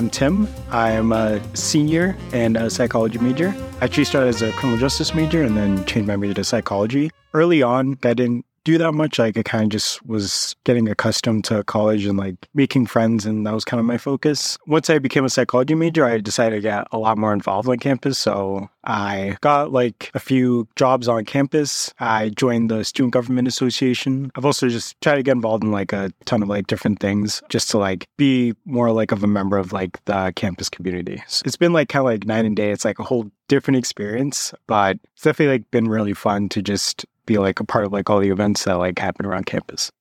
I'm Tim. I'm a senior and a psychology major. I actually started as a criminal justice major and then changed my major to psychology. Early on, I didn't do that much. Like I kind of just was getting accustomed to college and like making friends, and that was kind of my focus. Once I became a psychology major, I decided to get a lot more involved on campus. So I got like a few jobs on campus. I joined the Student Government Association. I've also just tried to get involved in like a ton of like different things just to like be more like of a member of like the campus community. So it's been like kind of like night and day. It's like a whole different experience, but it's definitely like been really fun to just be like a part of like all the events that like happen around campus.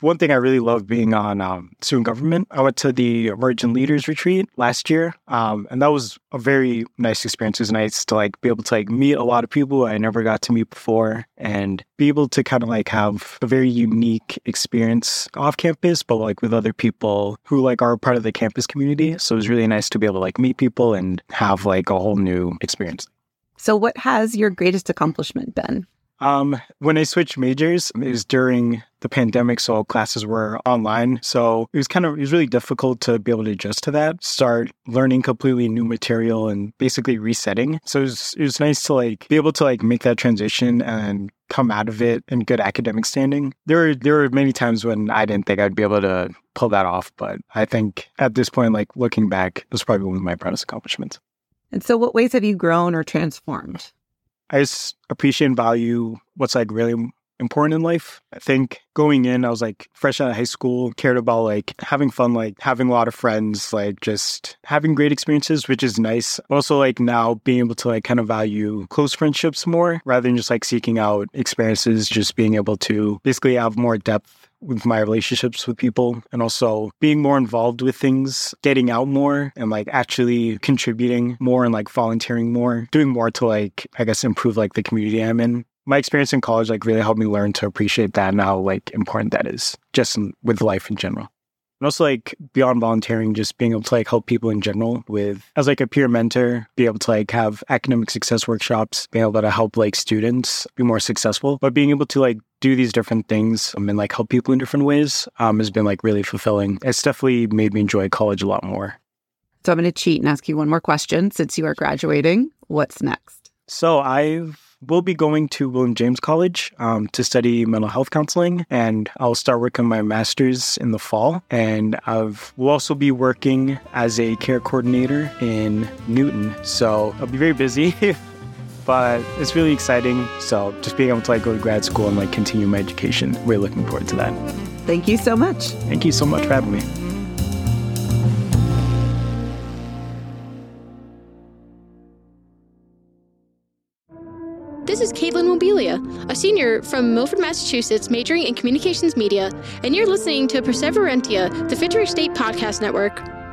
One thing I really love being on um, student government, I went to the Emergent Leaders Retreat last year, um, and that was a very nice experience. It was nice to like be able to like meet a lot of people I never got to meet before, and be able to kind of like have a very unique experience off campus, but like with other people who like are part of the campus community. So it was really nice to be able to like meet people and have like a whole new experience. So, what has your greatest accomplishment been? Um, when I switched majors, it was during the pandemic, so classes were online. So it was kind of it was really difficult to be able to adjust to that. Start learning completely new material and basically resetting. So it was, it was nice to like be able to like make that transition and come out of it in good academic standing. There were there were many times when I didn't think I'd be able to pull that off, but I think at this point, like looking back, it was probably one of my proudest accomplishments. And so, what ways have you grown or transformed? I just appreciate and value what's like really important in life. I think going in, I was like fresh out of high school, cared about like having fun, like having a lot of friends, like just having great experiences, which is nice. Also, like now being able to like kind of value close friendships more rather than just like seeking out experiences, just being able to basically have more depth with my relationships with people and also being more involved with things, getting out more and like actually contributing more and like volunteering more, doing more to like, I guess, improve like the community I'm in. My experience in college like really helped me learn to appreciate that and how like important that is just in, with life in general. And also like beyond volunteering, just being able to like help people in general with as like a peer mentor, be able to like have academic success workshops, being able to help like students be more successful, but being able to like do these different things um, and like help people in different ways um, has been like really fulfilling. It's definitely made me enjoy college a lot more. So I'm going to cheat and ask you one more question since you are graduating. What's next? So I've will be going to William James College um, to study mental health counseling, and I'll start working my master's in the fall. And I will also be working as a care coordinator in Newton, so I'll be very busy. but it's really exciting. So just being able to like go to grad school and like continue my education, really looking forward to that. Thank you so much. Thank you so much for having me. This is Caitlin Mobilia, a senior from Milford, Massachusetts, majoring in communications media, and you're listening to Perseverantia, the Fitchburg State Podcast Network.